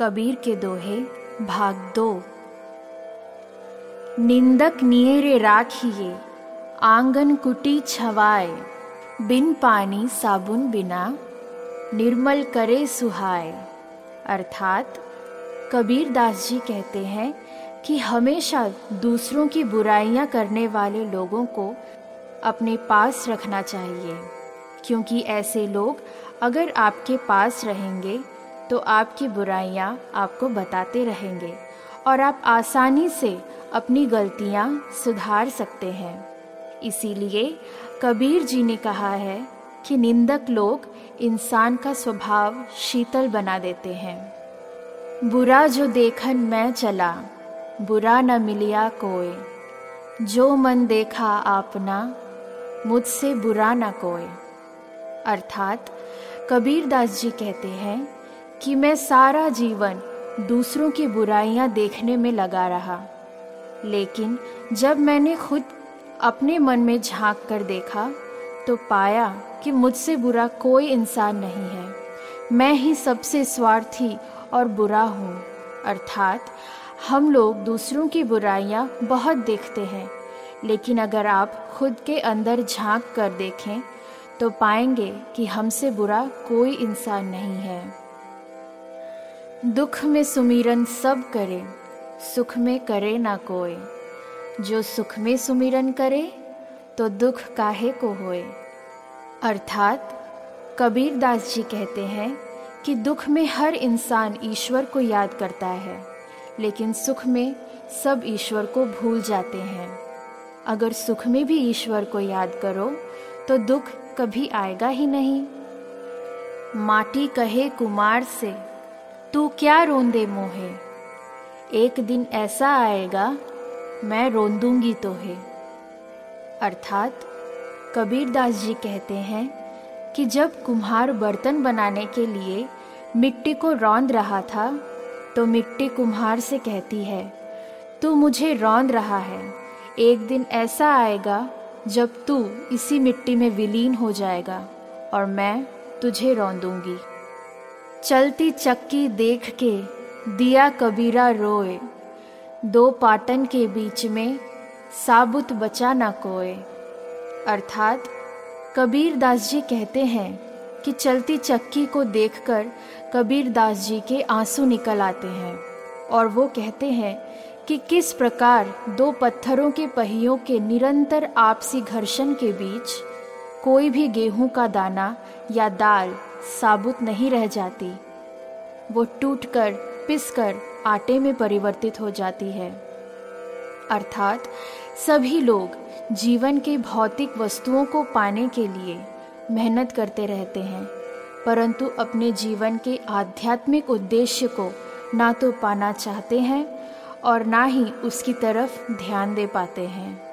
कबीर के दोहे, भाग दो। निंदक नियरे राखिए, आँगन कुटी छवाए। बिन पानी साबुन बिना, निर्मल करे सुहाए। अर्थात, कबीर दास जी कहते हैं कि हमेशा दूसरों की बुराइयाँ करने वाले लोगों को अपने पास रखना चाहिए, क्योंकि ऐसे लोग अगर आपके पास रहेंगे तो आपकी बुराइयाँ आपको बताते रहेंगे और आप आसानी से अपनी गलतियाँ सुधार सकते हैं। इसीलिए कबीर जी ने कहा है कि निंदक लोग इंसान का स्वभाव शीतल बना देते हैं। बुरा जो देखन मैं चला, बुरा न मिलिया कोई। जो मन देखा आपना मुझसे बुरा न कोई। अर्थात कबीर दास जी कहते हैं कि मैं सारा जीवन दूसरों की बुराइयाँ देखने में लगा रहा। लेकिन जब मैंने खुद अपने मन में झाँक कर देखा तो पाया कि मुझसे बुरा कोई इंसान नहीं है। मैं ही सबसे स्वार्थी और बुरा हूँ। अर्थात, हम लोग दूसरों की बुराइयाँ बहुत देखते हैं। लेकिन अगर आप खुद के अंदर झाँक कर देखें तो पाएँगे कि हमसे बुरा कोई इंसान नहीं है। दुख में सुमिरन सब करे, सुख में करे ना कोई जो सुख में सुमिरन करे तो दुख काहे को होए? अर्थात, कबीर दास जी कहते हैं कि दुख में हर इंसान ईश्वर को याद करता है, लेकिन सुख में सब ईश्वर को भूल जाते हैं। अगर सुख में भी ईश्वर को याद करो तो दुख कभी आएगा ही नहीं। माटी कहे कुमार से तू क्या रोंदे मोहे? एक दिन ऐसा आएगा, मैं रोंदूँगी तो है अर्थात कबीर दास जी कहते हैं कि जब कुम्हार बर्तन बनाने के लिए मिट्टी को रौंद रहा था तो मिट्टी कुम्हार से कहती है, तू मुझे रौंद रहा है। एक दिन ऐसा आएगा, जब तू इसी मिट्टी में विलीन हो जाएगा और मैं तुझे रौंदूँगी। चलती चक्की देख के दिया कबीरा रोए। दो पाटन के बीच में साबुत बचा ना कोए। अर्थात कबीर दास जी कहते हैं कि चलती चक्की को देखकर कबीर दास जी के आँसू निकल आते हैं और वो कहते हैं कि किस प्रकार दो पत्थरों के पहियों के निरंतर आपसी घर्षण के बीच कोई भी गेहूँ का दाना या दाल साबुत नहीं रह जाती। वो टूटकर, पिसकर आटे में परिवर्तित हो जाती है। अर्थात, सभी लोग जीवन के भौतिक वस्तुओं को पाने के लिए मेहनत करते रहते हैं, परंतु अपने जीवन के आध्यात्मिक उद्देश्य को ना तो पाना चाहते हैं और ना ही उसकी तरफ़ ध्यान दे पाते हैं।